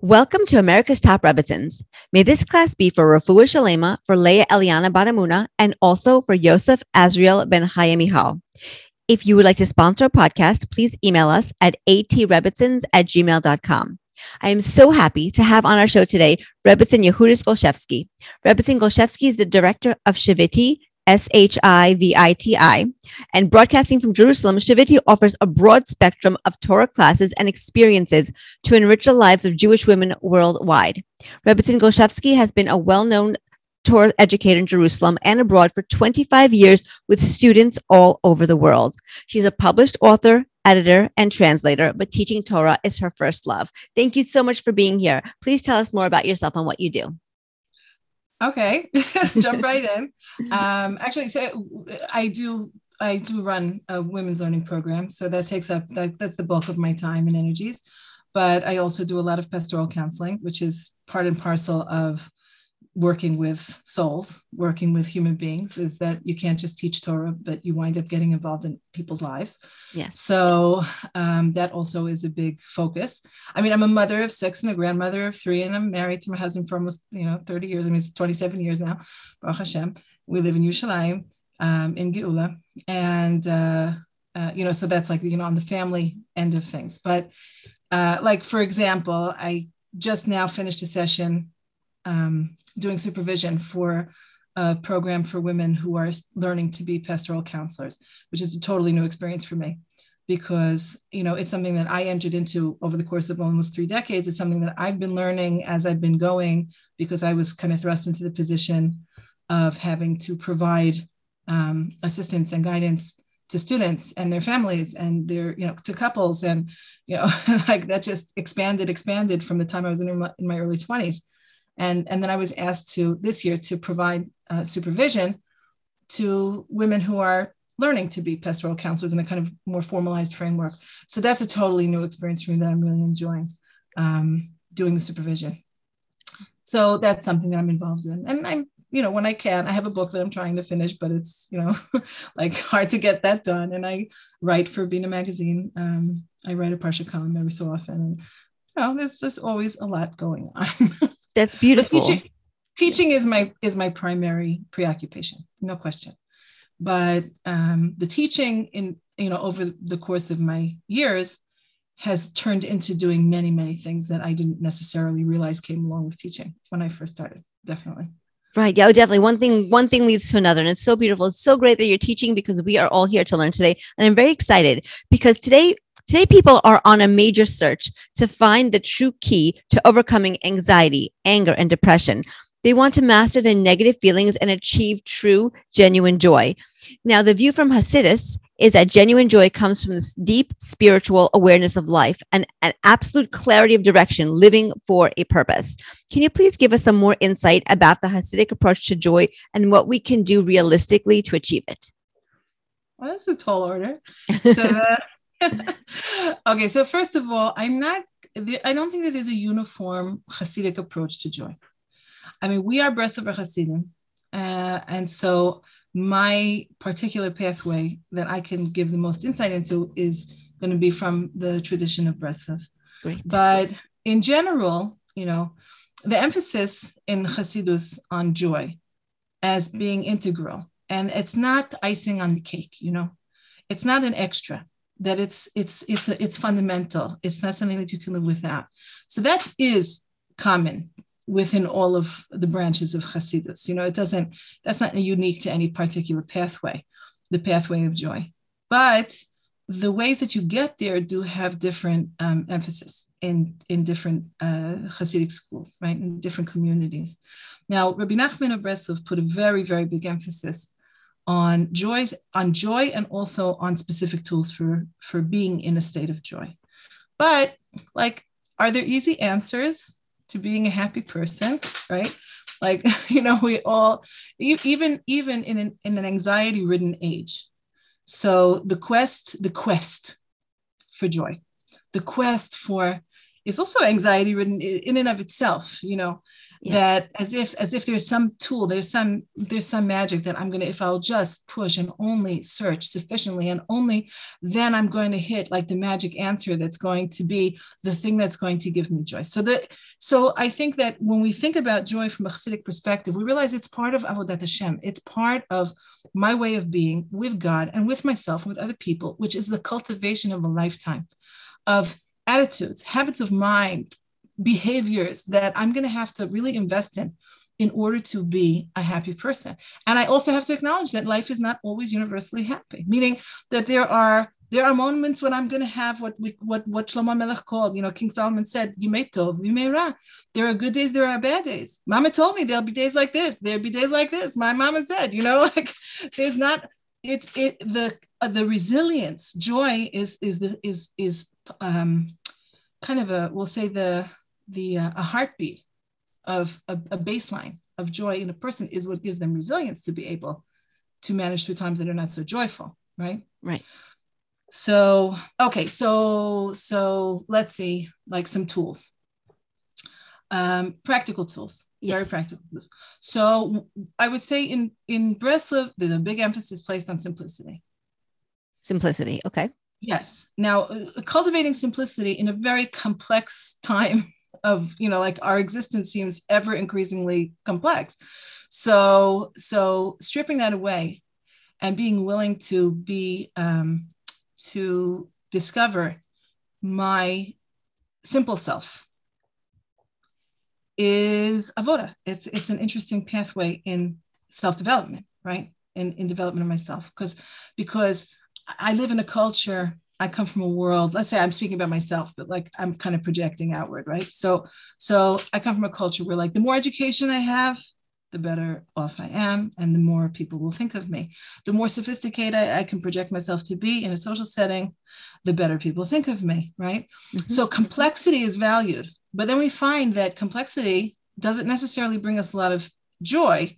Welcome to America's Top Rebbitzins. May this class be for Rafua Shalema, for Leah Eliana Badamuna, and also for Yosef Azriel Ben Hayamihal. If you would like to sponsor a podcast, please email us at atrebitzins at gmail.com. I am so happy to have on our show today Rebbitzin Yehudis Golshevsky. Rebbitzin Golshevsky is the director of Shiviti, S H I V I T I, and broadcasting from Jerusalem, Shiviti offers a broad spectrum of Torah classes and experiences to enrich the lives of Jewish women worldwide. Rebbitzin Golshevsky has been a well known Torah educator in Jerusalem and abroad for 25 years with students all over the world. She's a published author, editor, and translator, but teaching Torah is her first love. Thank you so much for being here. Please tell us more about yourself and what you do. Okay, jump right in. Um, actually, so I do I do run a women's learning program, so that takes up that, that's the bulk of my time and energies. But I also do a lot of pastoral counseling, which is part and parcel of working with souls, working with human beings, is that you can't just teach Torah, but you wind up getting involved in people's lives. Yes. So um, that also is a big focus. I mean, I'm a mother of six and a grandmother of three, and I'm married to my husband for almost, you know, 30 years. I mean, it's 27 years now. Baruch Hashem. We live in Yerushalayim, um, in Geula. And, uh, uh, you know, so that's like, you know, on the family end of things. But uh, like, for example, I just now finished a session um, doing supervision for a program for women who are learning to be pastoral counselors, which is a totally new experience for me because you know it's something that I entered into over the course of almost three decades. It's something that I've been learning as I've been going because I was kind of thrust into the position of having to provide um, assistance and guidance to students and their families and their you know to couples and you know like that just expanded expanded from the time I was in my, in my early 20s and, and then I was asked to this year to provide uh, supervision to women who are learning to be pastoral counselors in a kind of more formalized framework. So that's a totally new experience for me that I'm really enjoying um, doing the supervision. So that's something that I'm involved in. And I'm, you know, when I can, I have a book that I'm trying to finish, but it's, you know, like hard to get that done. And I write for Bina magazine. Um, I write a Parsha column every so often. And, you know, there's just always a lot going on. That's beautiful. Teaching, teaching, is my is my primary preoccupation, no question. But um, the teaching in you know over the course of my years has turned into doing many many things that I didn't necessarily realize came along with teaching when I first started. Definitely. Right. Yeah, definitely. One thing, one thing leads to another. And it's so beautiful. It's so great that you're teaching because we are all here to learn today. And I'm very excited because today Today, people are on a major search to find the true key to overcoming anxiety, anger, and depression. They want to master their negative feelings and achieve true, genuine joy. Now, the view from Hasidus is that genuine joy comes from this deep spiritual awareness of life and an absolute clarity of direction, living for a purpose. Can you please give us some more insight about the Hasidic approach to joy and what we can do realistically to achieve it? Well, that's a tall order. So, uh, okay, so first of all, I'm not. I don't think that there's a uniform Hasidic approach to joy. I mean, we are Breslover Hasidim, uh, and so my particular pathway that I can give the most insight into is going to be from the tradition of Breslov. But in general, you know, the emphasis in Hasidus on joy as being integral, and it's not icing on the cake. You know, it's not an extra that it's it's it's it's fundamental. It's not something that you can live without. So that is common within all of the branches of Hasidus. You know, it doesn't that's not unique to any particular pathway, the pathway of joy. But the ways that you get there do have different um, emphasis in in different uh, Hasidic schools, right? In different communities. Now, Rabbi Nachman of Breslov put a very very big emphasis on joys on joy and also on specific tools for for being in a state of joy. But like are there easy answers to being a happy person right? Like you know we all even even in an, in an anxiety ridden age. So the quest the quest for joy. The quest for is also anxiety ridden in and of itself you know yeah. that as if as if there's some tool there's some there's some magic that i'm going to if i'll just push and only search sufficiently and only then i'm going to hit like the magic answer that's going to be the thing that's going to give me joy so that so i think that when we think about joy from a Hasidic perspective we realize it's part of avodat hashem it's part of my way of being with god and with myself and with other people which is the cultivation of a lifetime of attitudes habits of mind behaviors that I'm going to have to really invest in in order to be a happy person. And I also have to acknowledge that life is not always universally happy, meaning that there are there are moments when I'm going to have what we what what Shlomo Melech called, you know, King Solomon said, "You may tov, you may ra." There are good days, there are bad days. Mama told me there'll be days like this, there'll be days like this. My mama said, you know, like there's not it's it the uh, the resilience, joy is is the is is um kind of a we'll say the the uh, a heartbeat of a, a baseline of joy in a person is what gives them resilience to be able to manage through times that are not so joyful right? Right. So okay so so let's see like some tools. Um, practical tools yes. very practical tools. So i would say in in breslov there's a big emphasis placed on simplicity. Simplicity okay. Yes. Now uh, cultivating simplicity in a very complex time of you know like our existence seems ever increasingly complex. So so stripping that away and being willing to be um, to discover my simple self is avoda it's it's an interesting pathway in self-development right? In in development of myself. Because because i live in a culture I come from a world, let's say I'm speaking about myself, but like I'm kind of projecting outward, right? So, so I come from a culture where like the more education I have, the better off I am, and the more people will think of me. The more sophisticated I can project myself to be in a social setting, the better people think of me, right? Mm-hmm. So complexity is valued, but then we find that complexity doesn't necessarily bring us a lot of joy.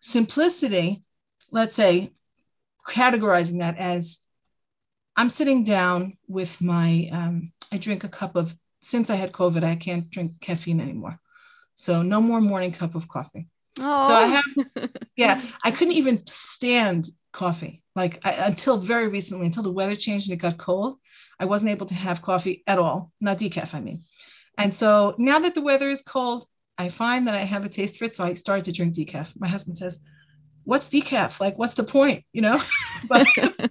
Simplicity, let's say, categorizing that as I'm sitting down with my, um, I drink a cup of, since I had COVID, I can't drink caffeine anymore. So no more morning cup of coffee. Oh. So I have, yeah, I couldn't even stand coffee. Like I, until very recently, until the weather changed and it got cold, I wasn't able to have coffee at all, not decaf, I mean. And so now that the weather is cold, I find that I have a taste for it. So I started to drink decaf. My husband says, what's decaf? Like, what's the point? You know? but, but,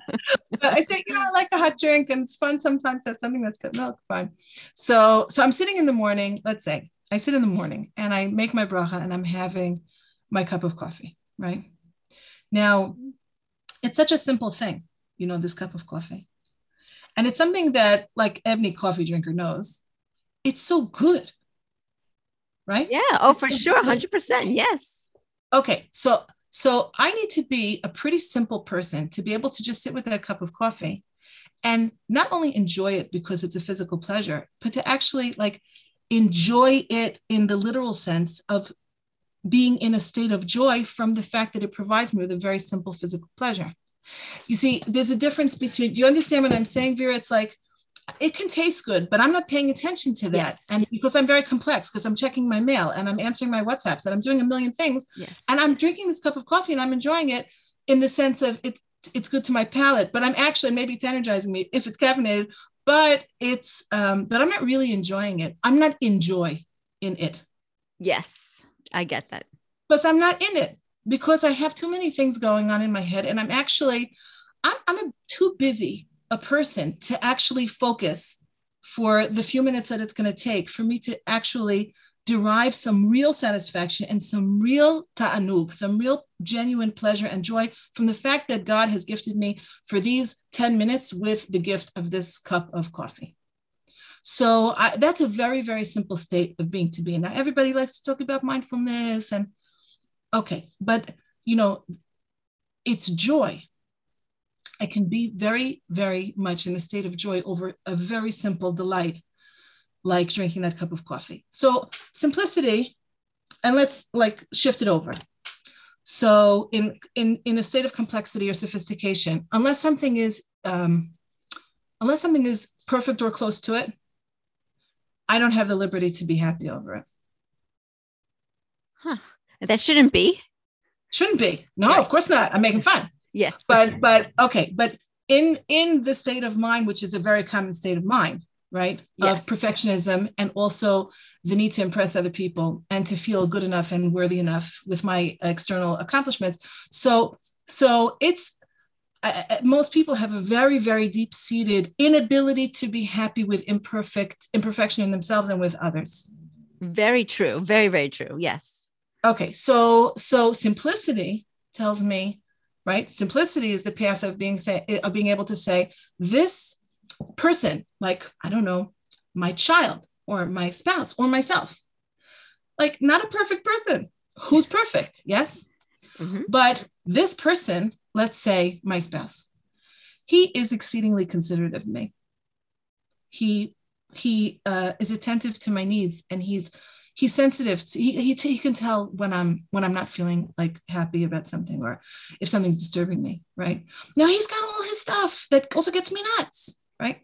I say, you know, I like a hot drink and it's fun sometimes to have something that's got milk. Fine. So, so I'm sitting in the morning, let's say I sit in the morning and I make my bracha and I'm having my cup of coffee, right? Now, it's such a simple thing, you know, this cup of coffee. And it's something that like every coffee drinker knows. It's so good. Right? Yeah. Oh, for sure. 100%. Yes. Okay. So so I need to be a pretty simple person to be able to just sit with that cup of coffee and not only enjoy it because it's a physical pleasure, but to actually like enjoy it in the literal sense of being in a state of joy from the fact that it provides me with a very simple physical pleasure. You see, there's a difference between, do you understand what I'm saying, Vera? It's like it can taste good, but I'm not paying attention to that. Yes. And because I'm very complex, because I'm checking my mail and I'm answering my WhatsApps and I'm doing a million things. Yes. And I'm drinking this cup of coffee and I'm enjoying it in the sense of it, it's good to my palate, but I'm actually, maybe it's energizing me if it's caffeinated, but it's, um, but I'm not really enjoying it. I'm not enjoy in it. Yes, I get that. Plus, I'm not in it because I have too many things going on in my head and I'm actually, I'm, I'm too busy a person to actually focus for the few minutes that it's going to take for me to actually derive some real satisfaction and some real ta'anug, some real genuine pleasure and joy from the fact that God has gifted me for these 10 minutes with the gift of this cup of coffee. So I, that's a very, very simple state of being to be. Now, everybody likes to talk about mindfulness and okay, but you know, it's joy. I can be very, very much in a state of joy over a very simple delight, like drinking that cup of coffee. So simplicity, and let's like shift it over. So in in in a state of complexity or sophistication, unless something is um, unless something is perfect or close to it, I don't have the liberty to be happy over it. Huh. That shouldn't be. Shouldn't be. No, right. of course not. I'm making fun. Yes. But but okay, but in in the state of mind, which is a very common state of mind, right? Yes. Of perfectionism and also the need to impress other people and to feel good enough and worthy enough with my external accomplishments. So so it's uh, most people have a very very deep seated inability to be happy with imperfect imperfection in themselves and with others very true very very true yes okay so so simplicity tells me right? Simplicity is the path of being say of being able to say this person like i don't know my child or my spouse or myself. Like not a perfect person. Who's perfect? Yes. Mm-hmm. but this person let's say my spouse he is exceedingly considerate of me. He he uh, is attentive to my needs and he's he's sensitive to, he, he, he can tell when i'm when i'm not feeling like happy about something or if something's disturbing me right? Now he's got all his stuff that also gets me nuts right?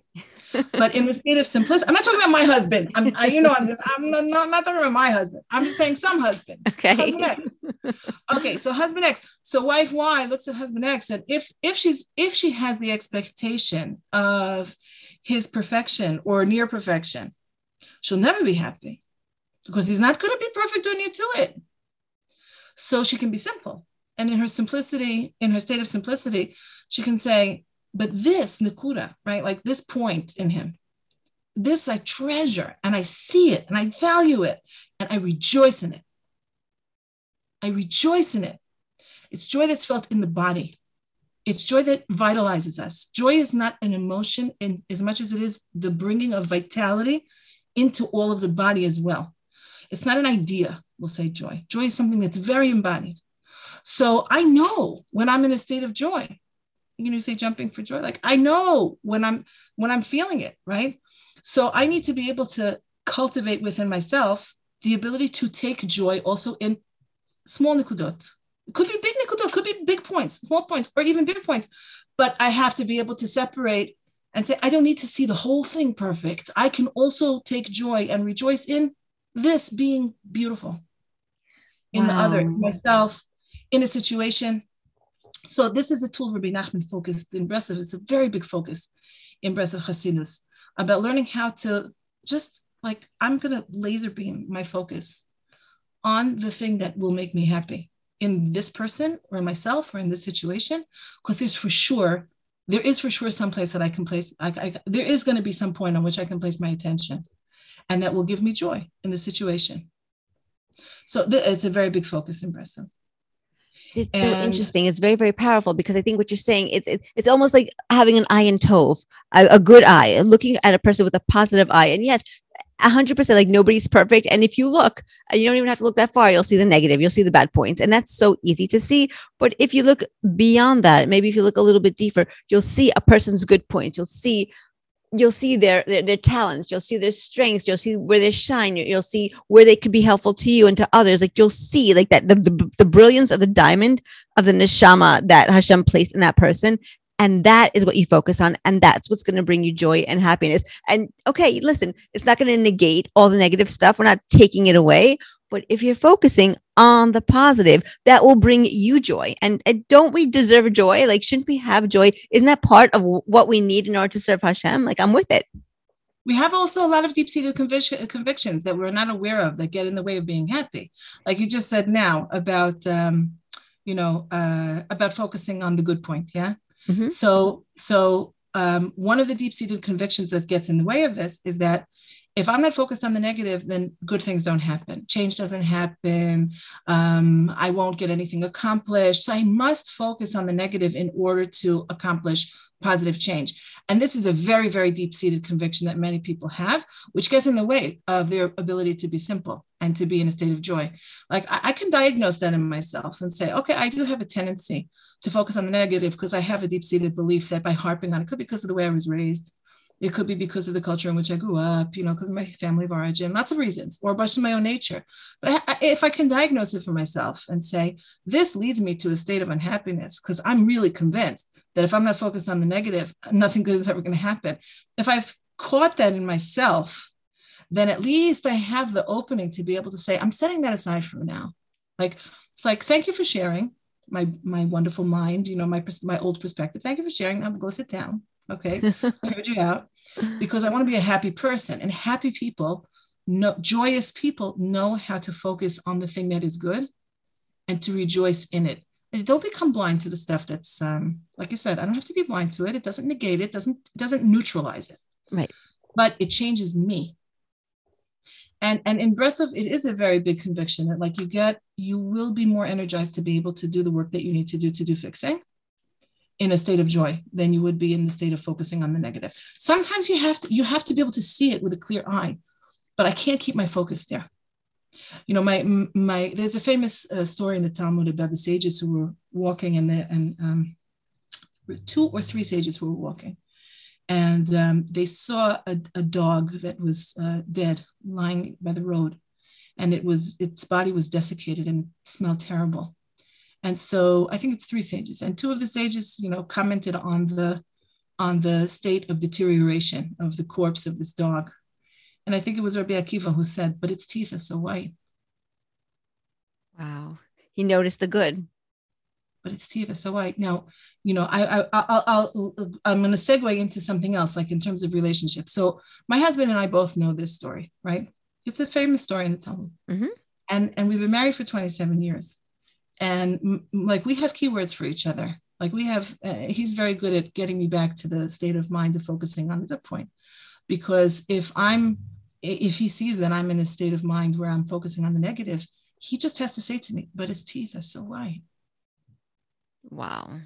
But in the state of simplicity i'm not talking about my husband. I'm I, you know i'm just i'm not, not, not, talking about my husband. I'm just saying some husband. Okay. Husband okay so husband x. So wife y looks at husband x and if if she's if she has the expectation of his perfection or near perfection she'll never be happy because he's not going to be perfect when you do it. So she can be simple. And in her simplicity, in her state of simplicity, she can say, but this nikuda, right? Like this point in him, this I treasure and I see it and I value it and I rejoice in it. I rejoice in it. It's joy that's felt in the body. It's joy that vitalizes us. Joy is not an emotion in as much as it is the bringing of vitality into all of the body as well. It's not an idea, we'll say joy. Joy is something that's very embodied. So I know when I'm in a state of joy. You know, say jumping for joy. Like I know when I'm when I'm feeling it, right? So I need to be able to cultivate within myself the ability to take joy also in small nikudot. It could be big nikudot, could be big points, small points, or even big points. But I have to be able to separate and say, I don't need to see the whole thing perfect. I can also take joy and rejoice in this being beautiful in wow. the other, myself, in a situation. So this is a tool Rabbi Nachman focused in Breslov. It's a very big focus in Breslov Hasidus about learning how to just like, I'm going to laser beam my focus on the thing that will make me happy in this person or in myself or in this situation, because there's for sure, there is for sure some place that I can place, I, I, there is going to be some point on which I can place my attention and that will give me joy in the situation. So th- it's a very big focus in Breslov. It's and, so interesting. It's very, very powerful because I think what you're saying it's it, it's almost like having an ayin tov, a, a good eye, looking at a person with a positive eye. And yes, hundred percent, like nobody's perfect. And if you look, you don't even have to look that far. You'll see the negative. You'll see the bad points, and that's so easy to see. But if you look beyond that, maybe if you look a little bit deeper, you'll see a person's good points. You'll see you'll see their, their, their talents you'll see their strengths you'll see where they shine you'll see where they could be helpful to you and to others. Like you'll see like that the, the, the brilliance of the diamond of the neshama that hashem placed in that person. And that is what you focus on and that's what's going to bring you joy and happiness. And okay listen it's not going to negate all the negative stuff. We're not taking it away. But if you're focusing on the positive, that will bring you joy. And, and, don't we deserve joy? Like, shouldn't we have joy? Isn't that part of what we need in order to serve Hashem? Like, I'm with it. We have also a lot of deep seated convic- convictions that we're not aware of that get in the way of being happy. Like you just said now about, um, you know, uh, about focusing on the good point. Yeah. Mm-hmm. So, so um, one of the deep seated convictions that gets in the way of this is that if I'm not focused on the negative, then good things don't happen. Change doesn't happen. Um, I won't get anything accomplished. So I must focus on the negative in order to accomplish positive change. And this is a very, very deep seated conviction that many people have, which gets in the way of their ability to be simple and to be in a state of joy. Like I, I can diagnose that in myself and say, okay, I do have a tendency to focus on the negative because I have a deep seated belief that by harping on it could be because of the way I was raised it could be because of the culture in which I grew up, you know, could be my family of origin, lots of reasons, or just my own nature. But I, if I can diagnose it for myself and say, this leads me to a state of unhappiness, because I'm really convinced that if I'm not focused on the negative, nothing good is ever going to happen. If I've caught that in myself, then at least I have the opening to be able to say, I'm setting that aside for now. Like it's like, thank you for sharing my my wonderful mind, you know, my my old perspective. Thank you for sharing. I'm going go sit down. Okay, I heard you out because I want to be a happy person, and happy people, no joyous people know how to focus on the thing that is good, and to rejoice in it. And don't become blind to the stuff that's um, like you said. I don't have to be blind to it. It doesn't negate it. Doesn't it doesn't neutralize it. Right. But it changes me and and in Breslov, it is a very big conviction that like you get you will be more energized to be able to do the work that you need to do to do fixing in a state of joy than you would be in the state of focusing on the negative. Sometimes you have to you have to be able to see it with a clear eye but i can't keep my focus there. You know my my there's a famous uh, story in the talmud about the sages who were walking and the and um, two or three sages who were walking. And um, they saw a, a, dog that was uh, dead lying by the road. And it was its body was desiccated and smelled terrible and so i think it's three sages and two of the sages you know commented on the on the state of deterioration of the corpse of this dog and i think it was rabbi akiva who said but its teeth are so white wow he noticed the good but it's teeth are so white. Now, you know, I, I, I'll, I'll, I'm going to segue into something else, like in terms of relationships. So my husband and I both know this story, right? It's a famous story in the Talmud, mm-hmm. and and we've been married for 27 years, and m- like we have keywords for each other. Like we have, uh, he's very good at getting me back to the state of mind of focusing on the good point, because if I'm, if he sees that I'm in a state of mind where I'm focusing on the negative, he just has to say to me, "But his teeth are so white." Wow.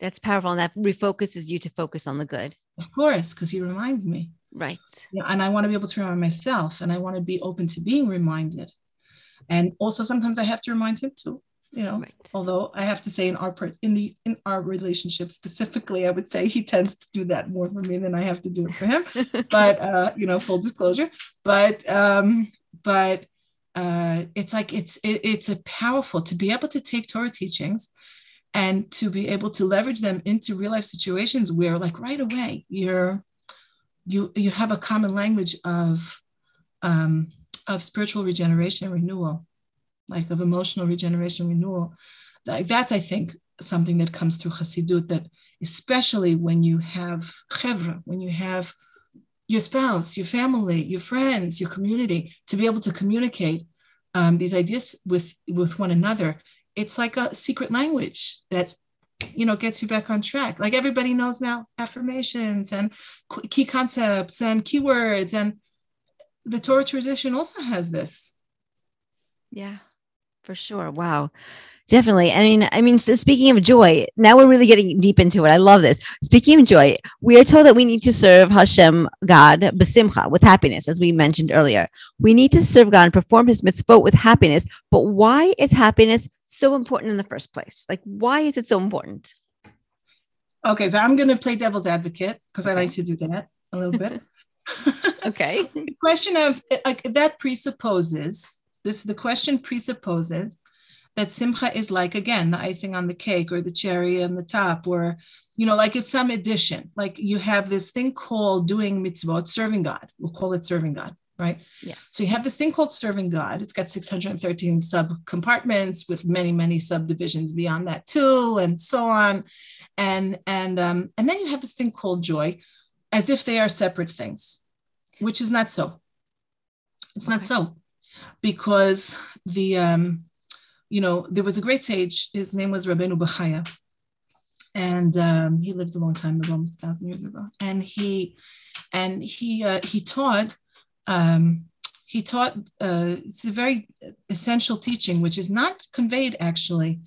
That's powerful. And that refocuses you to focus on the good. Of course, because he reminds me. Right. Yeah, and I want to be able to remind myself and I want to be open to being reminded. And also sometimes I have to remind him too. You know, right. although I have to say in our part in the in our relationship specifically, I would say he tends to do that more for me than I have to do it for him. but uh, you know, full disclosure. But um, but uh, it's like it's it, it's a powerful to be able to take Torah teachings and to be able to leverage them into real life situations where like right away you're you you have a common language of um, of spiritual regeneration renewal like of emotional regeneration renewal like that's i think something that comes through Chassidut that especially when you have chevra when you have your spouse, your family, your friends, your community, to be able to communicate um, these ideas with with one another. It's like a secret language that you know gets you back on track. Like everybody knows now affirmations and key concepts and keywords, and the Torah tradition also has this. Yeah, for sure. Wow. Definitely. I mean, I mean, so speaking of joy, now we're really getting deep into it. I love this. Speaking of joy, we are told that we need to serve Hashem, God, besimcha, with happiness, as we mentioned earlier. We need to serve God and perform his mitzvot with happiness. But why is happiness so important in the first place? Like, why is it so important? Okay, so I'm going to play devil's advocate because okay. I like to do that a little bit. okay. the question of like that presupposes this, the question presupposes that simcha is like again the icing on the cake or the cherry on the top or you know like it's some addition. Like you have this thing called doing mitzvot serving god. We'll call it serving god right? Yeah so you have this thing called serving god. It's got 613 sub compartments with many many subdivisions beyond that too and so on. And and um and then you have this thing called joy as if they are separate things which is not so it's okay. not so because the um you know, there was a great sage. His name was Rabbeinu Bechaya, and um, he lived a long time ago, almost a thousand years ago. And he, and he, uh, he taught. Um, he taught. Uh, it's a very essential teaching, which is not conveyed actually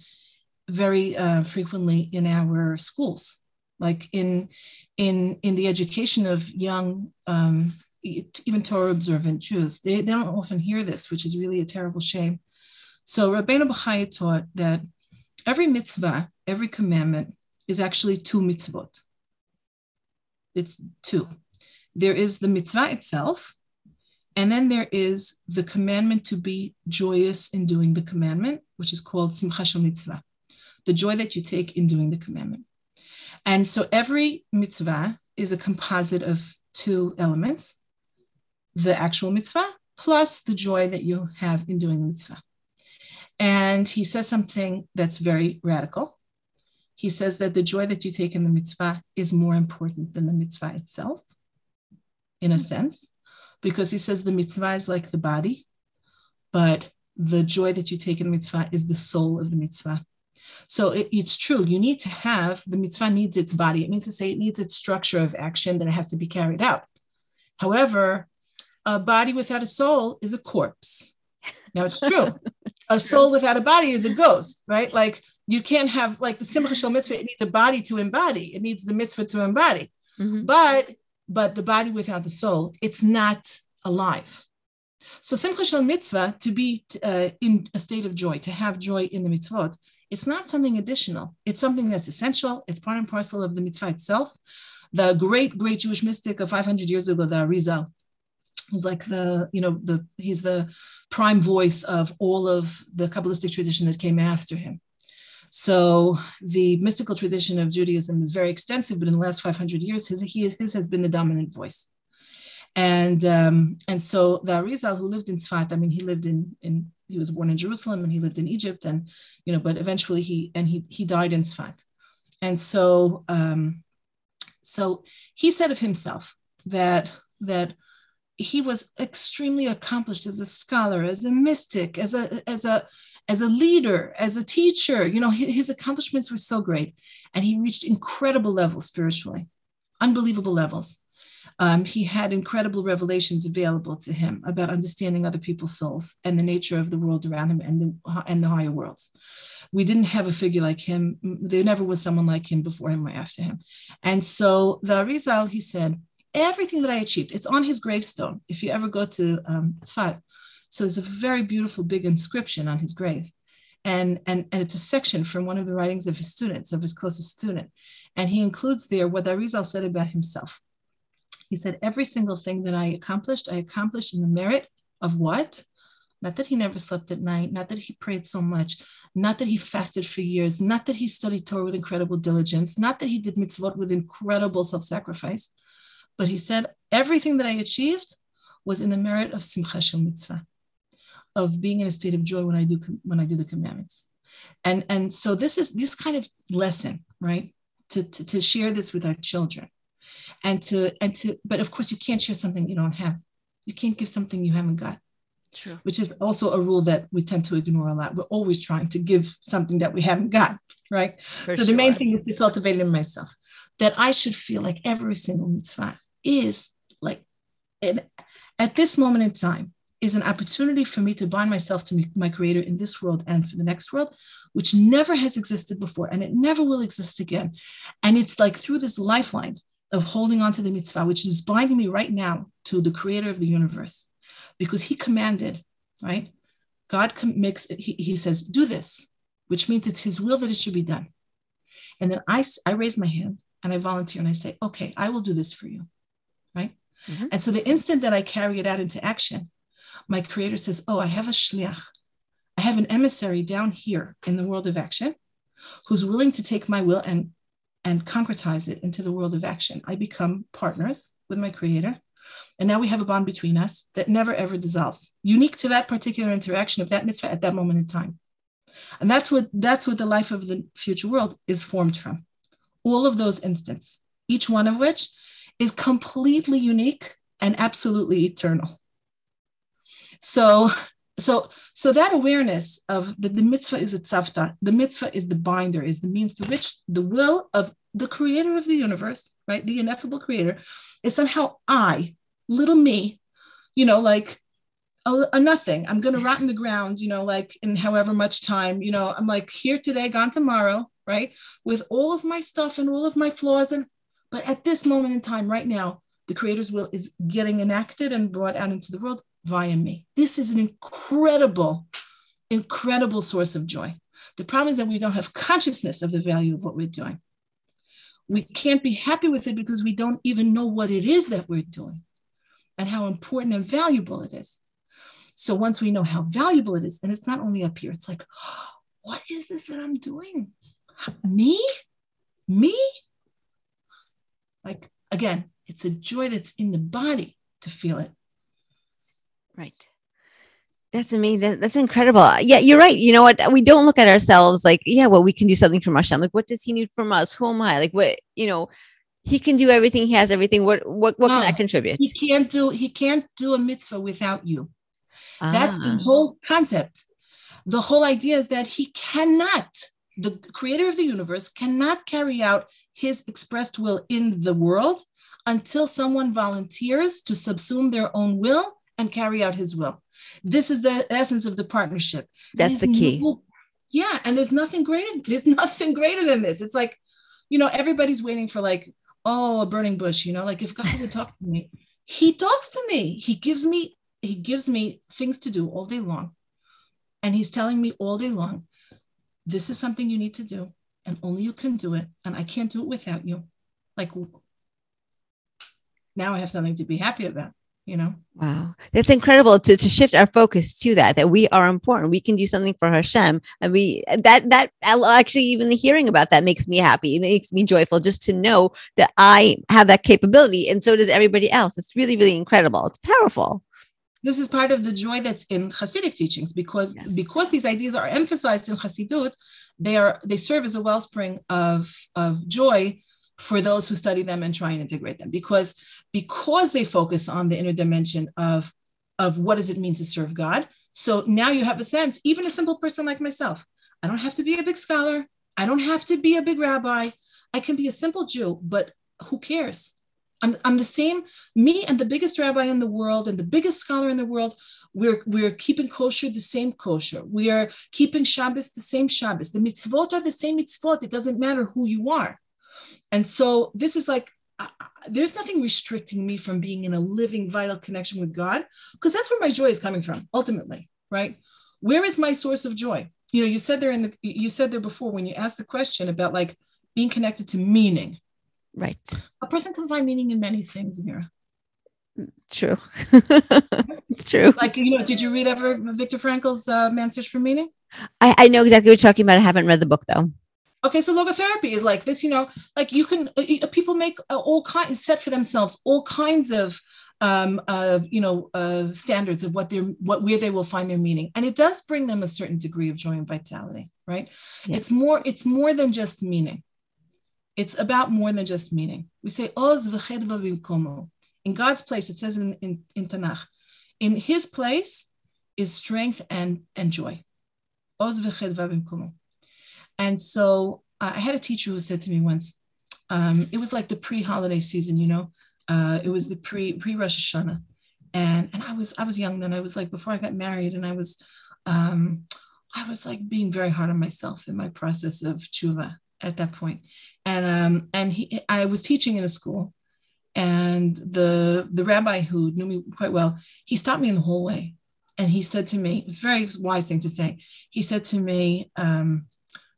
very uh, frequently in our schools, like in in in the education of young. Um, even Torah observant Jews, they, they don't often hear this, which is really a terrible shame. So Rabbeinu Bachaya taught that every mitzvah, every commandment is actually two mitzvot. It's two. There is the mitzvah itself, and then there is the commandment to be joyous in doing the commandment, which is called simcha mitzvah, the joy that you take in doing the commandment. And so every mitzvah is a composite of two elements the actual mitzvah plus the joy that you have in doing the mitzvah. And he says something that's very radical. He says that the joy that you take in the mitzvah is more important than the mitzvah itself, in a sense, because he says the mitzvah is like the body, but the joy that you take in the mitzvah is the soul of the mitzvah. So it, it's true. You need to have the mitzvah needs its body. It means to say it needs its structure of action that it has to be carried out. However, a body without a soul is a corpse. Now it's true. a soul without a body is a ghost, right? Like you can't have like the simcha shel mitzvah. It needs a body to embody. It needs the mitzvah to embody. Mm-hmm. But but the body without the soul, it's not alive. So simcha shel mitzvah to be uh, in a state of joy, to have joy in the mitzvot, it's not something additional. It's something that's essential. It's part and parcel of the mitzvah itself. The great, great Jewish mystic of 500 years ago, the Arizal, who's like the, you know, the he's the prime voice of all of the Kabbalistic tradition that came after him. So the mystical tradition of Judaism is very extensive, but in the last 500 years, his, he, his has been the dominant voice. And um, and so the Arizal who lived in Sfat, I mean, he lived in in he was born in Jerusalem and he lived in Egypt, and you know, but eventually he and he he died in Sfat. And so um, so he said of himself that that he was extremely accomplished as a scholar, as a mystic, as a as a as a leader, as a teacher. You know, his accomplishments were so great, and he reached incredible levels spiritually, unbelievable levels um, he had incredible revelations available to him about understanding other people's souls and the nature of the world around him and the, and the higher worlds. We didn't have a figure like him. There never was someone like him before him or after him. And so the Arizal, he said, everything that I achieved, it's on his gravestone. If you ever go to um, Tzfat, so there's a very beautiful big inscription on his grave. And, and, and it's a section from one of the writings of his students, of his closest student. And he includes there what Arizal said about himself. He said, Every single thing that I accomplished, I accomplished in the merit of what? Not that he never slept at night, not that he prayed so much, not that he fasted for years, not that he studied Torah with incredible diligence, not that he did mitzvot with incredible self sacrifice, but he said, Everything that I achieved was in the merit of simcha shel mitzvah, of being in a state of joy when I do when I do the commandments. And, and so this is this kind of lesson, right? To, to, to share this with our children and to and to but of course you can't share something you don't have you can't give something you haven't got True. which is also a rule that we tend to ignore a lot we're always trying to give something that we haven't got right For so sure. the main thing is to cultivate it in myself that i should feel like every single mitzvah is like and at this moment in time is an opportunity for me to bind myself to my creator in this world and for the next world which never has existed before and it never will exist again and it's like through this lifeline of holding on to the mitzvah, which is binding me right now to the creator of the universe, because he commanded, right? God makes, he, he says, do this, which means it's his will that it should be done. And then I, I raise my hand and I volunteer and I say, okay, I will do this for you? Mm-hmm. And so the instant that I carry it out into action, my creator says, oh, I have a shliach. I have an emissary down here in the world of action who's willing to take my will and and concretize it into the world of action. I become partners with my creator. And now we have a bond between us that never ever dissolves, unique to that particular interaction of that mitzvah at that moment in time. And that's what that's what the life of the future world is formed from. All of those instants, each one of which is completely unique and absolutely eternal. So so so that awareness of the, mitzvah is a tzavta the mitzvah is the binder is the means to which the will of the creator of the universe right the ineffable creator is somehow i little me you know like a, a nothing i'm going to rot in the ground you know like in however much time you know i'm like here today gone tomorrow right with all of my stuff and all of my flaws and but at this moment in time right now the creator's will is getting enacted and brought out into the world via me. This is an incredible, incredible source of joy. The problem is that we don't have consciousness of the value of what we're doing. We can't be happy with it because we don't even know what it is that we're doing and how important and valuable it is. So once we know how valuable it is, and it's not only up here, it's like, what is this that I'm doing? Me? Me? Like, again, it's a joy that's in the body to feel it. Right. That's amazing. That's incredible. Yeah, you're right. You know what? We don't look at ourselves like, yeah, well, we can do something from Hashem. Like, what does he need from us? Who am I? Like, what, you know, he can do everything. He has everything. What, what, what no, can I contribute? He can't do, he can't do a mitzvah without you. Ah. That's the ah. whole concept. The whole idea is that he cannot, the creator of the universe cannot carry out his expressed will in the world until someone volunteers to subsume their own will and carry out his will. This is the essence of the partnership. That's the key. No, yeah, and there's nothing greater. There's nothing greater than this. It's like, you know, everybody's waiting for like, oh, a burning bush. You know, like if God would talk to me, He talks to me. He gives me He gives me things to do all day long, and He's telling me all day long, this is something you need to do, and only you can do it, and I can't do it without you. Like now I have something to be happy about you know? Wow. That's incredible to, to shift our focus to that that we are important. We can do something for hashem and we that that actually even hearing about that makes me happy. It makes me joyful just to know that i have that capability and so does everybody else. It's really really incredible. It's powerful. This is part of the joy that's in Hasidic teachings because yes. because these ideas are emphasized in Hasidut, they are they serve as a wellspring of of joy for those who study them and try and integrate them. Because because they focus on the inner dimension of of what does it mean to serve god. So now you have a sense even a simple person like myself i don't have to be a big scholar. I don't have to be a big rabbi. I can be a simple jew but who cares i'm, I'm the same me and the biggest rabbi in the world and the biggest scholar in the world we're, we're keeping kosher the same kosher. We are keeping Shabbos the same Shabbos. The mitzvot are the same mitzvot. It doesn't matter who you are. And so this is like, there's nothing restricting me from being in a living, vital connection with God, because that's where my joy is coming from, ultimately, right? Where is my source of joy? You know, you said there in the, you said there before when you asked the question about like being connected to meaning. Right. A person can find meaning in many things, Mira. True. it's true. Like, you know, did you read ever Viktor Frankl's uh, Man's Search for Meaning? I, I know exactly what you're talking about. I haven't read the book though. Okay, so logotherapy is like this, you know, like you can, uh, uh people make uh, all kinds, set for themselves all kinds of, um, uh, you know, uh, standards of what they're, what, where they will find their meaning. And it does bring them a certain degree of joy and vitality, right? Yeah. It's more, it's more than just meaning. It's about more than just meaning. We say, Oz in God's place, it says in, in, in Tanakh, in his place is strength and, and joy. Oz and so uh, I had a teacher who said to me once, um, it was like the pre-holiday season, you know, uh, it was the pre pre Rosh Hashanah, and and I was I was young then. I was like before I got married, and I was um, I was like being very hard on myself in my process of tshuva at that point. And um, and he I was teaching in a school, and the the rabbi who knew me quite well, he stopped me in the hallway, and he said to me, it was a very wise thing to say. He said to me. Um,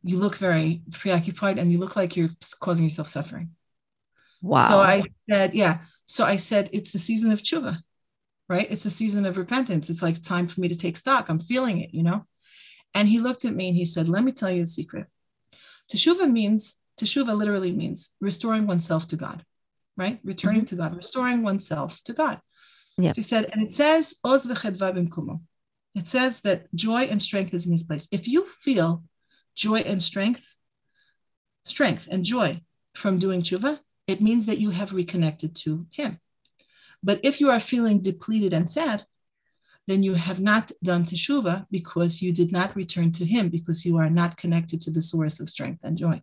you look very preoccupied and you look like you're causing yourself suffering. Wow. So I said, yeah. So I said, it's the season of tshuva, right? It's a season of repentance. It's like time for me to take stock. I'm feeling it, you know? And he looked at me and he said, let me tell you a secret. Teshuva means, teshuva literally means restoring oneself to God, right? Returning mm-hmm. to God, restoring oneself to God. Yeah. So he said, and it says, Oz It says that joy and strength is in his place. If you feel joy and strength, strength and joy from doing tshuva, it means that you have reconnected to Him. But if you are feeling depleted and sad, then you have not done teshuva because you did not return to Him because you are not connected to the source of strength and joy.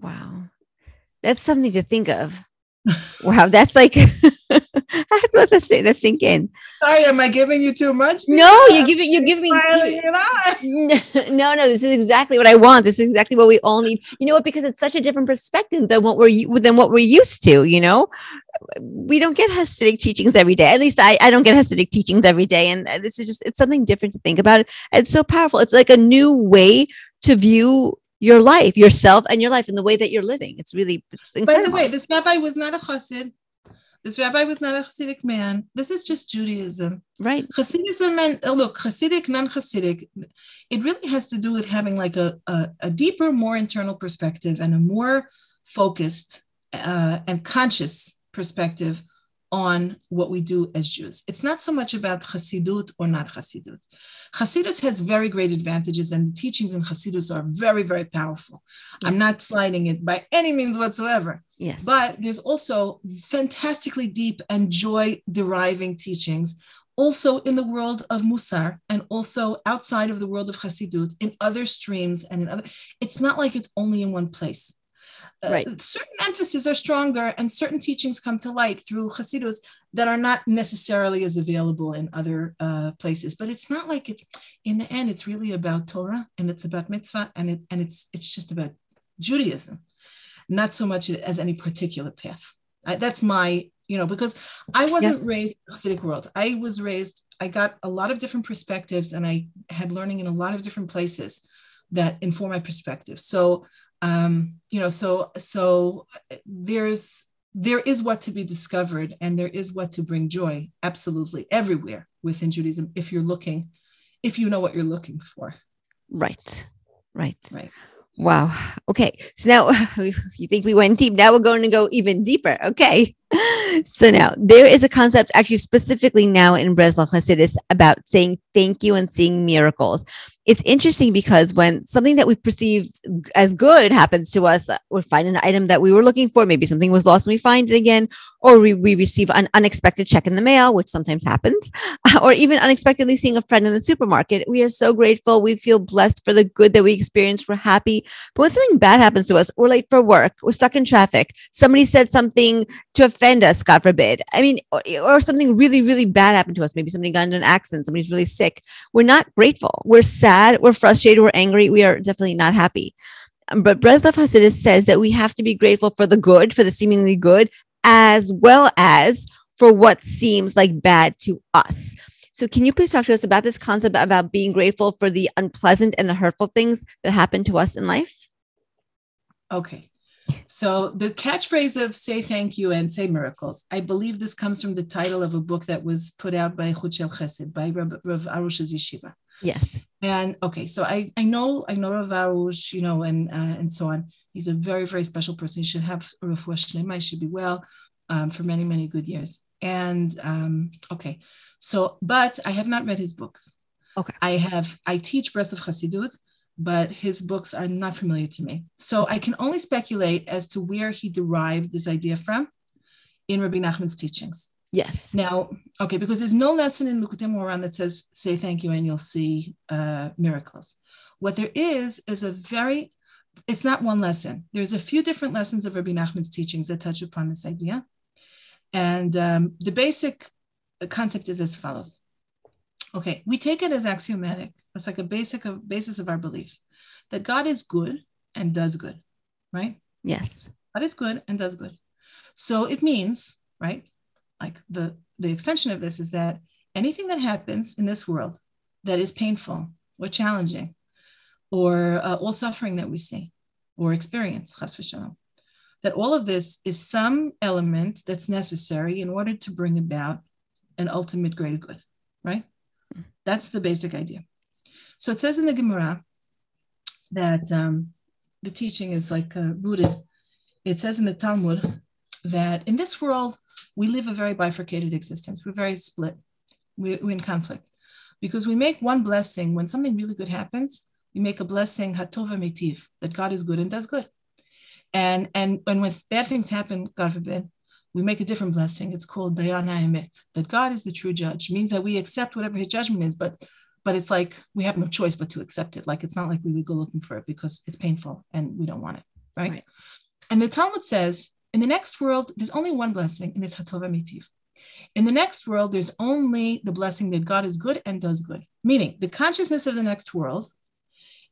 Wow. That's something to think of. wow, that's like I have to let that, that sink in. Sorry, am I giving you too much? No, you give it. You give me. No, no, this is exactly what I want. This is exactly what we all need. You know what? Because it's such a different perspective than what we're than what we're used to. You know, we don't get Hasidic teachings every day. At least I, I don't get Hasidic teachings every day, and uh, this is just it's something different to think about. It's so powerful. It's like a new way to view your life, yourself, and your life, and the way that you're living. It's really. It's By the way, this rabbi was not a chassid. This rabbi was not a Hasidic man. This is just Judaism. Right. Hasidism and oh, look, Hasidic, non-Hasidic, it really has to do with having like a, a, a deeper, more internal perspective and a more focused uh, and conscious perspective on what we do as Jews. It's not so much about Hasidut or not Hasidut. Hasidus has very great advantages, and the teachings in Hasidus are very, very powerful. I'm not sliding it by any means whatsoever. Yes. But there's also fantastically deep and joy deriving teachings also in the world of Musar and also outside of the world of Hasidut in other streams and in other, it's not like it's only in one place. Uh, right. Uh, certain emphases are stronger and certain teachings come to light through Hasidus that are not necessarily as available in other uh, places. But it's not like it's in the end, it's really about Torah and it's about mitzvah and it and it's it's just about Judaism, not so much as any particular path. I, that's my you know, because I wasn't yeah. raised in the Hasidic world. I was raised, I got a lot of different perspectives and I had learning in a lot of different places that inform my perspective. So, um, you know, so, so there's, there is what to be discovered and there is what to bring joy absolutely everywhere within Judaism if you're looking, if you know what you're looking for. Right. Right. Right. Wow. Okay. So now you think we went deep. Now we're going to go even deeper. Okay. So now there is a concept actually specifically now in Breslov Hasidus about saying thank you and seeing miracles it's interesting because when something that we perceive as good happens to us, uh, we find an item that we were looking for, maybe something was lost and we find it again, or we, we receive an unexpected check in the mail, which sometimes happens, or even unexpectedly seeing a friend in the supermarket. We are so grateful. We feel blessed for the good that we experienced. We're happy. But when something bad happens to us, we're late for work, we're stuck in traffic, somebody said something to offend us, God forbid. I mean, or, or something really, really bad happened to us. Maybe somebody got in an accident, somebody's really sick. We're not grateful. We're sad we're frustrated, we're angry, we are definitely not happy. Um, but Breslov Hasidus says that we have to be grateful for the good, for the seemingly good, as well as for what seems like bad to us. So, can you please talk to us about this concept about being grateful for the unpleasant and the hurtful things that happen to us in life? Okay. So, the catchphrase of say thank you and say miracles, I believe this comes from the title of a book that was put out by Chut Shel Chesed, by Rav, Rav Arush's Yeshiva. Yes. And okay, so I I know I know Rav Arush, you know, and uh, and so on. He's a very very special person. He should have refuah shlema. He should be well um, for many many good years. And um, okay, so but I have not read his books. Okay. I have I teach Breslov Chassidut, but his books are not familiar to me. So I can only speculate as to where he derived this idea from in Rabbi Nachman's teachings. Yes. Now, okay, because there's no lesson in Likutei Moharan that says say thank you and you'll see uh, miracles. What there is is a very, it's not one lesson. There's a few different lessons of Rabbi Nachman's teachings that touch upon this idea. And um, the basic concept is as follows. Okay, we take it as axiomatic. It's like a basic of, basis of our belief that God is good and does good, right? Yes. God is good and does good. So it means, right, like the the extension of this is that anything that happens in this world that is painful or challenging or uh, all suffering that we see or experience that all of this is some element that's necessary in order to bring about an ultimate greater good right that's the basic idea so it says in the gemara that um, the teaching is like uh, rooted it says in the talmud that in this world we live a very bifurcated existence. We're very split. We're, we're in conflict because we make one blessing when something really good happens. We make a blessing hatova mitiv that God is good and does good. And and and when bad things happen, God forbid, we make a different blessing. It's called dayana emet that God is the true judge. It means that we accept whatever His judgment is, but but it's like we have no choice but to accept it. Like it's not like we would go looking for it because it's painful and we don't want it, right? right. And the Talmud says in the next world, there's only one blessing, and it's Hatova Mitiv. In the next world, there's only the blessing that God is good and does good. Meaning, the consciousness of the next world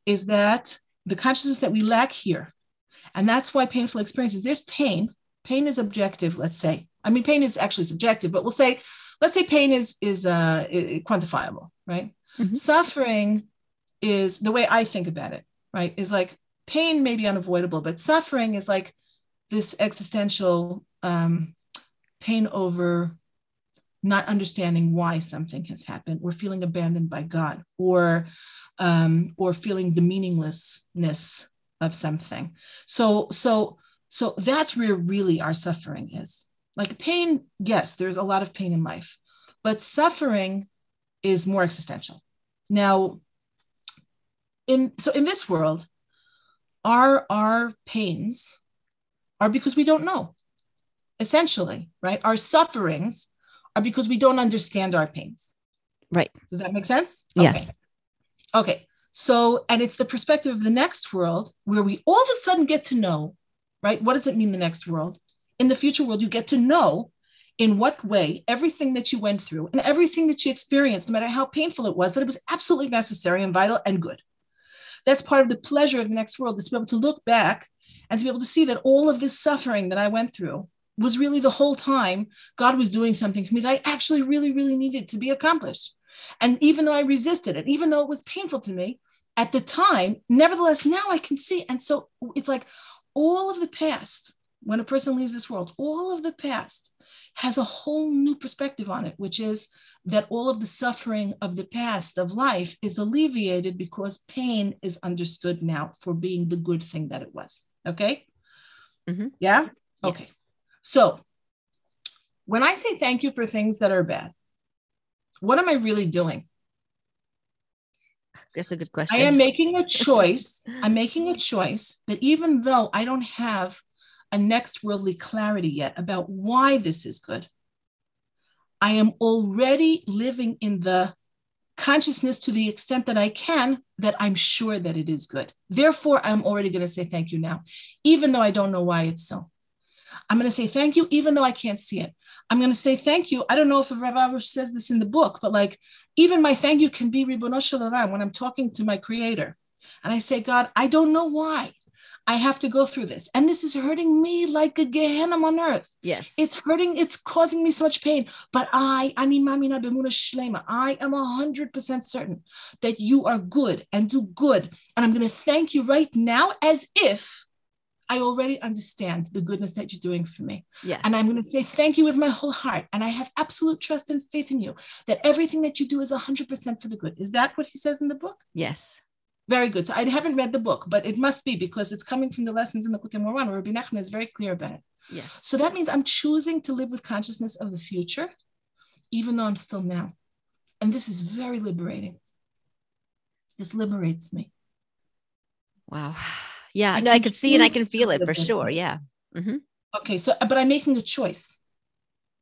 is that the consciousness that we lack here. And that's why painful experiences, there's pain. Pain is objective, let's say. I mean, pain is actually subjective, but we'll say, let's say pain is, is uh, quantifiable, right? Mm-hmm. Suffering is the way I think about it, right? Is like pain may be unavoidable, but suffering is like this existential um, pain over not understanding why something has happened or feeling abandoned by God or um, or feeling the meaninglessness of something. So so so that's where really our suffering is. Like pain, yes, there's a lot of pain in life, but suffering is more existential. Now, in so in this world, our our pains are because we don't know. Essentially, right? Our sufferings are because we don't understand our pains. Right. Does that make sense? Yes. Okay. okay. So, and it's the perspective of the next world where we all of a sudden get to know, right? What does it mean, the next world? In the future world, you get to know in what way everything that you went through and everything that you experienced, no matter how painful it was, that it was absolutely necessary and vital and good. That's part of the pleasure of the next world is to be able to look back and to be able to see that all of this suffering that I went through was really the whole time God was doing something for me that I actually really, really needed to be accomplished. And even though I resisted it, even though it was painful to me at the time, nevertheless, now I can see. And so it's like all of the past, when a person leaves this world, all of the past has a whole new perspective on it, which is that all of the suffering of the past of life is alleviated because pain is understood now for being the good thing that it was. Okay. Mm-hmm. Yeah. Okay. Yes. So when I say thank you for things that are bad, what am I really doing? That's a good question. I am making a choice. I'm making a choice that even though I don't have a next worldly clarity yet about why this is good, I am already living in the consciousness to the extent that I can that I'm sure that it is good. Therefore, I'm already going to say thank you now, even though I don't know why it's so. I'm going to say thank you, even though I can't see it. I'm going to say thank you. I don't know if Rav Arush says this in the book, but like even my thank you can be Ribono Shel when I'm talking to my creator. And I say, God, I don't know why I have to go through this. And this is hurting me like a Gehenna on earth. Yes. It's hurting, it's causing me so much pain. But I, Ani Mamina Bemuna Shlema, I am 100% certain that you are good and do good. And I'm going to thank you right now as if I already understand the goodness that you're doing for me. Yes. And I'm going to say thank you with my whole heart. And I have absolute trust and faith in you that everything that you do is 100% for the good. Is that what he says in the book? Yes. Very good. So I haven't read the book, but it must be because it's coming from the lessons in the Likutei Moharan, where Rabbi Nachman is very clear about it. Yes. So that means I'm choosing to live with consciousness of the future, even though I'm still now. And this is very liberating. This liberates me. Wow. Yeah, I no, I can see and I can feel it for sure. Yeah. Mm-hmm. Okay, so but I'm making a choice,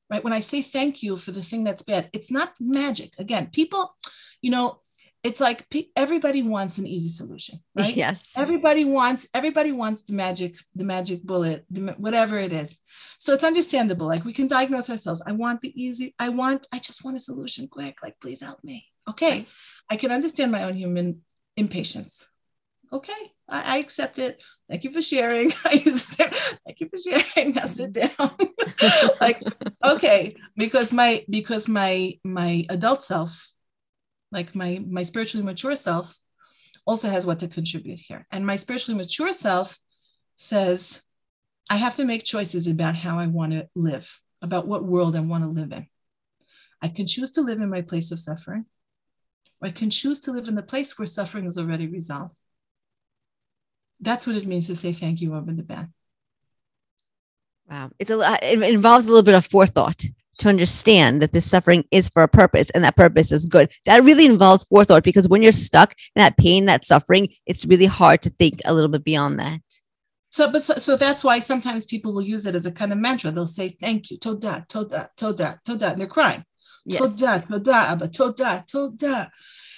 right? When I say thank you for the thing that's bad, it's not magic. Again, people, you know, it's like everybody wants an easy solution, right? Yes. Everybody wants everybody wants the magic, the magic bullet, the, whatever it is. So it's understandable. Like we can diagnose ourselves. I want the easy. I want. I just want a solution quick. Like please help me. Okay, I can understand my own human impatience okay, I, I, accept it. Thank you for sharing. I used to say, thank you for sharing. Now sit down. like, okay, because my because my my adult self, like my my spiritually mature self, also has what to contribute here. And my spiritually mature self says, I have to make choices about how I want to live, about what world I want to live in. I can choose to live in my place of suffering, or I can choose to live in the place where suffering is already resolved. That's what it means to say thank you over the bed. Wow. It's a it involves a little bit of forethought to understand that this suffering is for a purpose and that purpose is good. That really involves forethought because when you're stuck in that pain, that suffering, it's really hard to think a little bit beyond that. So, but so, so that's why sometimes people will use it as a kind of mantra. They'll say, "Thank you, toda, toda, toda, toda," and they're crying. Yes. Toda, toda, abba, toda, toda.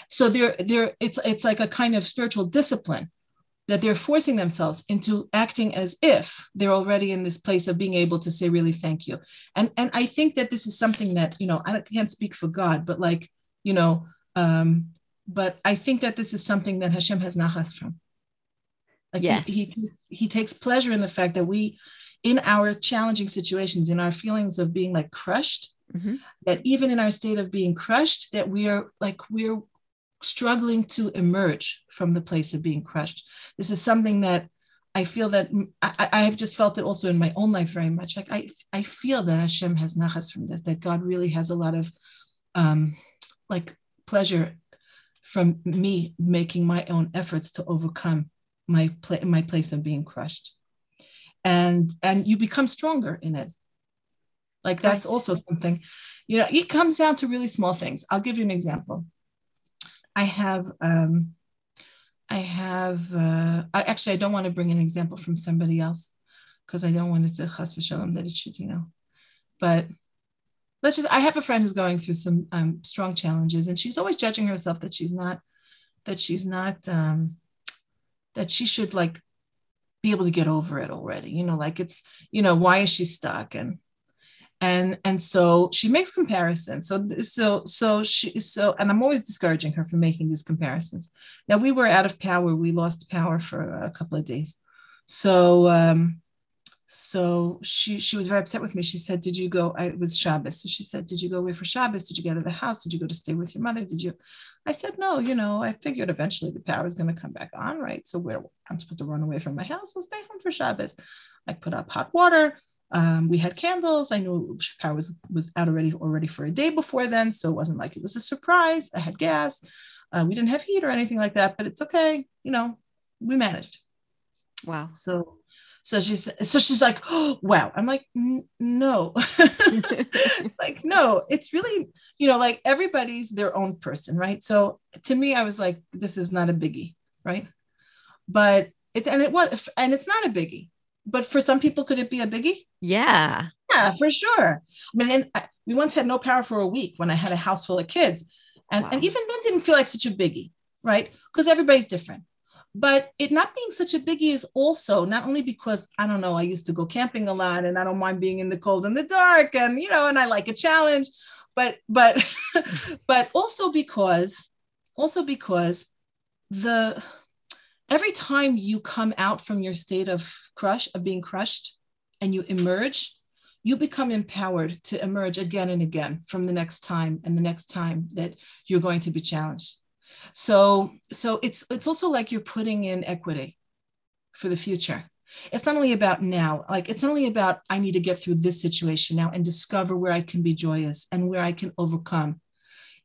So they're they're it's it's like a kind of spiritual discipline that they're forcing themselves into acting as if they're already in this place of being able to say really thank you and and i think that this is something that you know i can't speak for god but like you know um but i think that this is something that hashem has nachas from like yes. he, he he takes pleasure in the fact that we in our challenging situations in our feelings of being like crushed mm-hmm. that even in our state of being crushed that we are like we're struggling to emerge from the place of being crushed. This is something that I feel that I, I, have just felt it also in my own life very much. Like I, I feel that Hashem has nachas from this, that God really has a lot of um, like pleasure from me making my own efforts to overcome my pla- my place of being crushed. And and you become stronger in it. Like that's also something, you know, it comes down to really small things. I'll give you an example. I have, um, I have, uh, I, actually, I don't want to bring an example from somebody else because I don't want it to chas v'shalom that it should, you know, but let's just, I have a friend who's going through some um, strong challenges and she's always judging herself that she's not, that she's not, um, that she should like be able to get over it already you know like it's you know why is she stuck? And and and so she makes comparisons so so so she so and i'm always discouraging her from making these comparisons now we were out of power we lost power for a couple of days so um so she she was very upset with me. She said, "Did you go?" I, it was Shabbos, so she said, "Did you go away for Shabbos? Did you get out of the house? Did you go to stay with your mother? Did you?" I said, "No. You know, I figured eventually the power is going to come back on, right? So where I'm supposed to run away from my house, I'll stay home for Shabbos. I put up hot water. Um, we had candles. I knew power was was out already already for a day before then, so it wasn't like it was a surprise. I had gas. Uh, we didn't have heat or anything like that, but it's okay. You know, we managed. Wow. So so she's so she's like, oh, wow. I'm like, no. it's like, no, it's really, you know, like everybody's their own person, right? So to me, I was like, this is not a biggie, right? But it and it was and it's not a biggie. But for some people, could it be a biggie? Yeah. Yeah, for sure. I mean, and I, we once had no power for a week when I had a house full of kids. And, wow. and even then didn't feel like such a biggie, right? Because everybody's different. But it not being such a biggie is also not only because I don't know, I used to go camping a lot and I don't mind being in the cold and the dark and you know, and I like a challenge, but but but also because also because the every time you come out from your state of crush of being crushed and you emerge you become empowered to emerge again and again from the next time and the next time that you're going to be challenged so so it's it's also like you're putting in equity for the future. It's not only about now, like it's not only about I need to get through this situation now and discover where I can be joyous and where I can overcome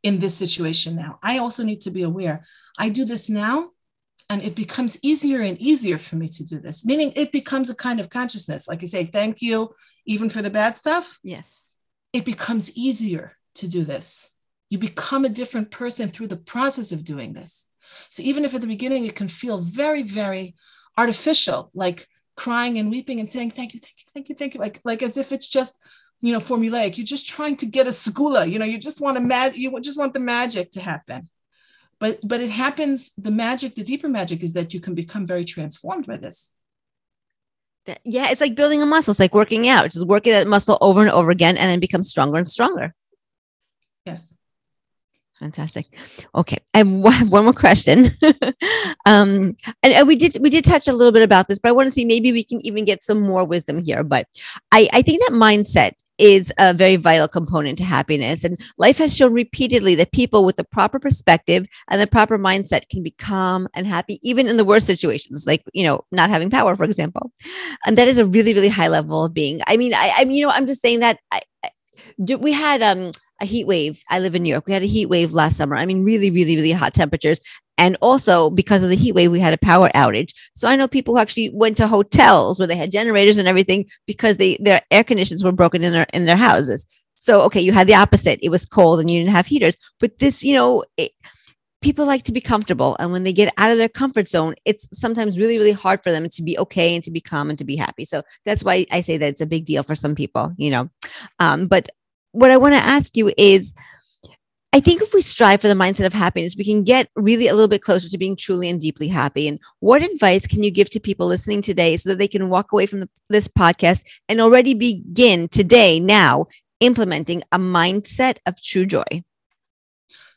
in this situation now. I also need to be aware. I do this now and it becomes easier and easier for me to do this meaning it becomes a kind of consciousness like you say thank you even for the bad stuff yes it becomes easier to do this you become a different person through the process of doing this. So even if at the beginning it can feel very, very artificial, like crying and weeping and saying, thank you, thank you, thank you, thank you, like, like as if it's just, you know, formulaic. You're just trying to get a segula, you know, you just want to mag- you just want the magic to happen. But but it happens, the magic, the deeper magic is that you can become very transformed by this. Yeah, it's like building a muscle. It's like working out. Just working that muscle over and over again and then become stronger and stronger. Yes. Fantastic. Okay, I have one, more question. um, and, and, we did we did touch a little bit about this, but I want to see maybe we can even get some more wisdom here. But I, I think that mindset is a very vital component to happiness, and life has shown repeatedly that people with the proper perspective and the proper mindset can be calm and happy, even in the worst situations, like you know not having power, for example. And that is a really really high level of being. I mean, I, I mean, you know, I'm just saying that. I, do, we had um a heat wave. I live in New York. We had a heat wave last summer. I mean, really, really, really hot temperatures. And also because of the heat wave, we had a power outage. So I know people who actually went to hotels where they had generators and everything because they their air conditions were broken in their in their houses. So okay, you had the opposite. It was cold and you didn't have heaters. But this, you know, it, people like to be comfortable and when they get out of their comfort zone it's sometimes really really hard for them to be okay and to be calm and to be happy so that's why i say that it's a big deal for some people you know um, but what I want to ask you is I think if we strive for the mindset of happiness, we can get really a little bit closer to being truly and deeply happy. And what advice can you give to people listening today so that they can walk away from the, this podcast and already begin today, now, implementing a mindset of true joy?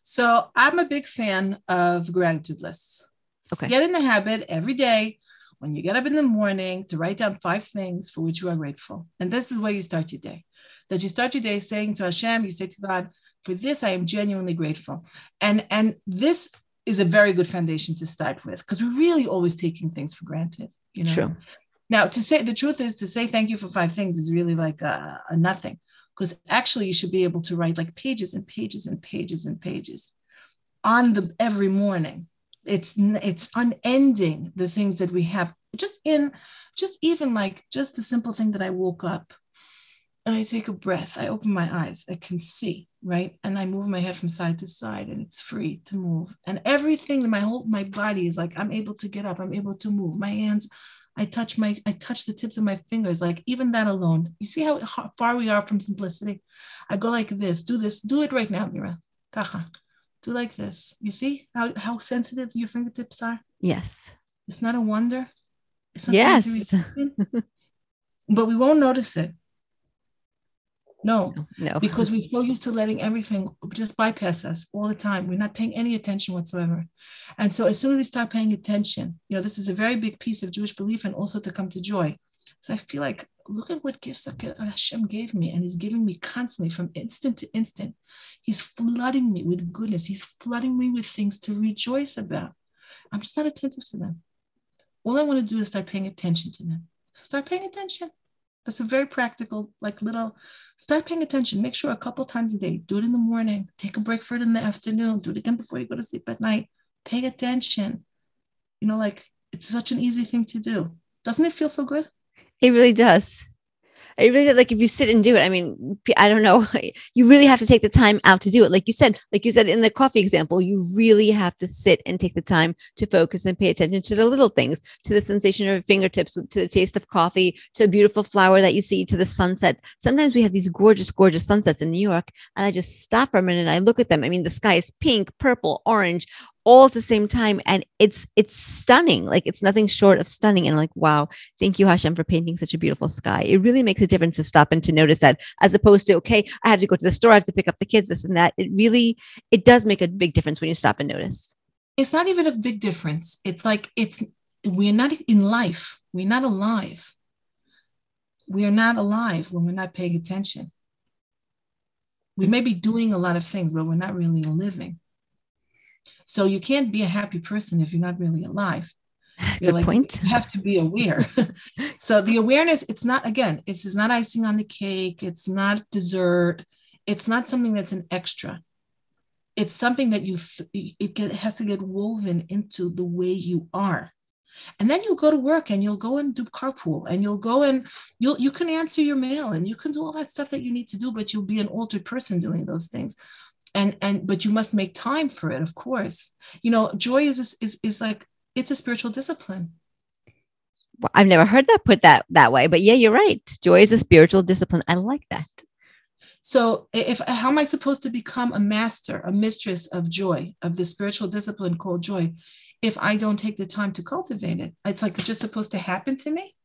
So I'm a big fan of gratitude lists. Okay. Get in the habit every day when you get up in the morning to write down five things for which you are grateful. And this is where you start your day that you start your day saying to Hashem, you say to God, for this I am genuinely grateful. And, and this is a very good foundation to start with because we're really always taking things for granted. You know. True. Now, to say the truth is to say thank you for five things is really like a, a nothing because actually you should be able to write like pages and pages and pages and pages on the every morning. It's it's unending the things that we have just in just even like just the simple thing that I woke up and I take a breath. I open my eyes. I can see, right? And I move my head from side to side and it's free to move. And everything, in my whole my body is like I'm able to get up, I'm able to move. My hands, I touch my I touch the tips of my fingers. Like even that alone. You see how far we are from simplicity? I go like this, do this, do it right now, Mira. Kacha. Do like this. You see how, how sensitive your fingertips are? Yes. It's not a wonder. It's not yes. but we won't notice it no, no, because we're so used to letting everything just bypass us all the time. We're not paying any attention whatsoever. And so as soon as we start paying attention, you know, this is a very big piece of Jewish belief and also to come to joy. So I feel like, look at what gifts Hashem gave me, and He's giving me constantly from instant to instant. He's flooding me with goodness. He's flooding me with things to rejoice about. I'm just not attentive to them. All I want to do is start paying attention to them. So start paying attention. That's a very practical, like little, start paying attention. Make sure a couple times a day, do it in the morning, take a break for it in the afternoon, do it again before you go to sleep at night. Pay attention. You know, like it's such an easy thing to do. Doesn't it feel so good? It really does. I really like if you sit and do it. I mean, I don't know. You really have to take the time out to do it. Like you said, like you said in the coffee example, you really have to sit and take the time to focus and pay attention to the little things, to the sensation of your fingertips, to the taste of coffee, to a beautiful flower that you see, to the sunset. Sometimes we have these gorgeous, gorgeous sunsets in New York, and I just stop for a minute and I look at them. I mean, the sky is pink, purple, orange, all at the same time. And it's it's stunning. Like it's nothing short of stunning. And I'm like wow thank you hashem for painting such a beautiful sky. It really makes a difference to stop and to notice that as opposed to okay i have to go to the store i have to pick up the kids this and that. It really it does make a big difference when you stop and notice. It's not even a big difference. It's like it's we're not in life. We're not alive. We are not alive when we're not paying attention. We may be doing a lot of things but we're not really living so you can't be a happy person if you're not really alive. You're Good like, point. You have to be aware. so the awareness, it's not again, this is not icing on the cake. It's not dessert. It's not something that's an extra. It's something that you it get, has to get woven into the way you are. And then you'll go to work and you'll go and do carpool and you'll go and you'll you can answer your mail and you can do all that stuff that you need to do, but you'll be an altered person doing those things and and but you must make time for it of course. You know joy is is is like it's a spiritual discipline. Well, i've never heard that put that that way but yeah you're right. Joy is a spiritual discipline. I like that. So if how am i supposed to become a master a mistress of joy of the spiritual discipline called joy if i don't take the time to cultivate it? It's like it's just supposed to happen to me?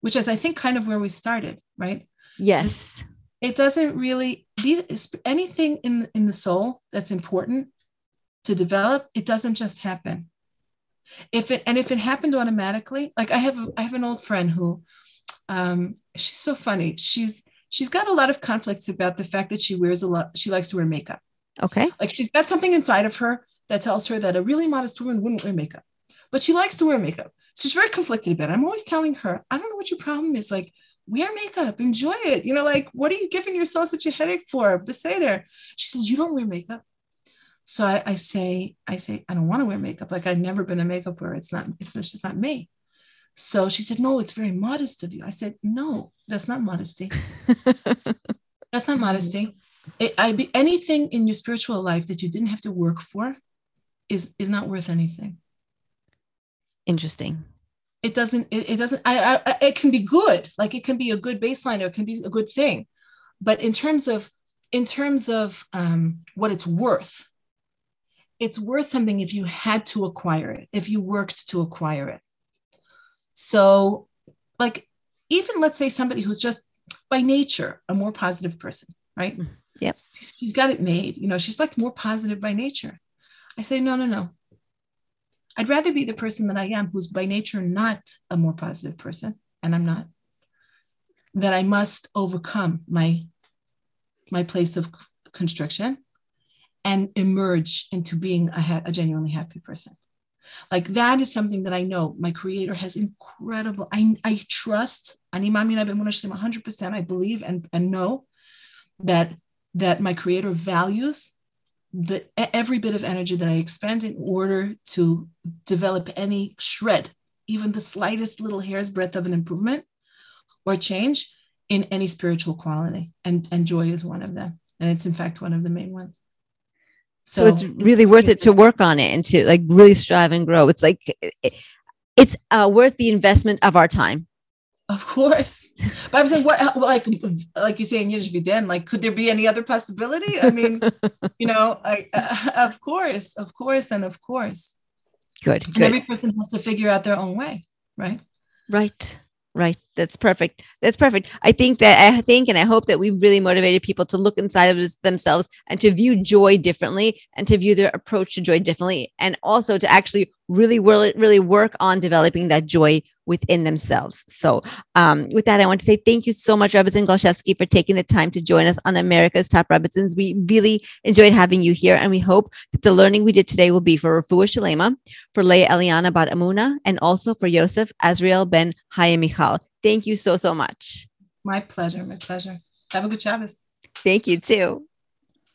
Which is i think kind of where we started right? Yes it doesn't really be anything in in the soul that's important to develop it doesn't just happen. If it and if it happened automatically like i have i have an old friend who um she's so funny. She's she's got a lot of conflicts about the fact that she wears a lot she likes to wear makeup. Okay. Like she's got something inside of her that tells her that a really modest woman wouldn't wear makeup but she likes to wear makeup. So she's very conflicted about it. I'm always telling her i don't know what your problem is like wear makeup, enjoy it. You know, like, what are you giving yourself such a headache for? Beseder. She says, You don't wear makeup. So I, I, say, I say, I don't want to wear makeup. Like I've never been a makeup wearer. It's not, it's, it's just not me. So she said, No, it's very modest of you. I said, No, that's not modesty. that's not modesty. It, I be anything in your spiritual life that you didn't have to work for is is not worth anything. Interesting it doesn't it, it doesn't I, I, it can be good like it can be a good baseline or it can be a good thing. But in terms of in terms of um, what it's worth it's worth something if you had to acquire it if you worked to acquire it. So like even let's say somebody who's just by nature a more positive person right? Mm, yep. She's, she's got it made you know she's like more positive by nature. I say no no no I'd rather be the person that I am, who's by nature not a more positive person, and I'm not. That I must overcome my my place of constriction and emerge into being a, ha- a genuinely happy person. Like that is something that I know my creator has incredible. I, I trust, 100%. I believe and, and know that that my creator values the every bit of energy that I expend in order to develop any shred, even the slightest little hair's breadth of an improvement or change, in any spiritual quality, and and joy is one of them, and it's in fact one of the main ones. So, so it's really worth it to work on it and to like really strive and grow. It's like it's uh, worth the investment of our time. Of course, but I'm saying, what, like, like you say in Yiddish, then, like, could there be any other possibility? I mean, you know, I, uh, of course, of course, and of course. Good. And good. every person has to figure out their own way, right? Right. Right. That's perfect. That's perfect. I think that I think and I hope that we've really motivated people to look inside of themselves and to view joy differently and to view their approach to joy differently and also to actually really really really work on developing that joy within themselves. So, um, with that, I want to say thank you so much, Rebbetzin Golshevsky, for taking the time to join us on America's Top Rebbetzins. We really enjoyed having you here, and we hope that the learning we did today will be for Refuah Shalema, for Leah Eliana Bat Amuna, and also for Yosef Azriel Ben Hayim Michal. Thank you so, so much. My pleasure. My pleasure. Have a good Shabbos. Thank you too.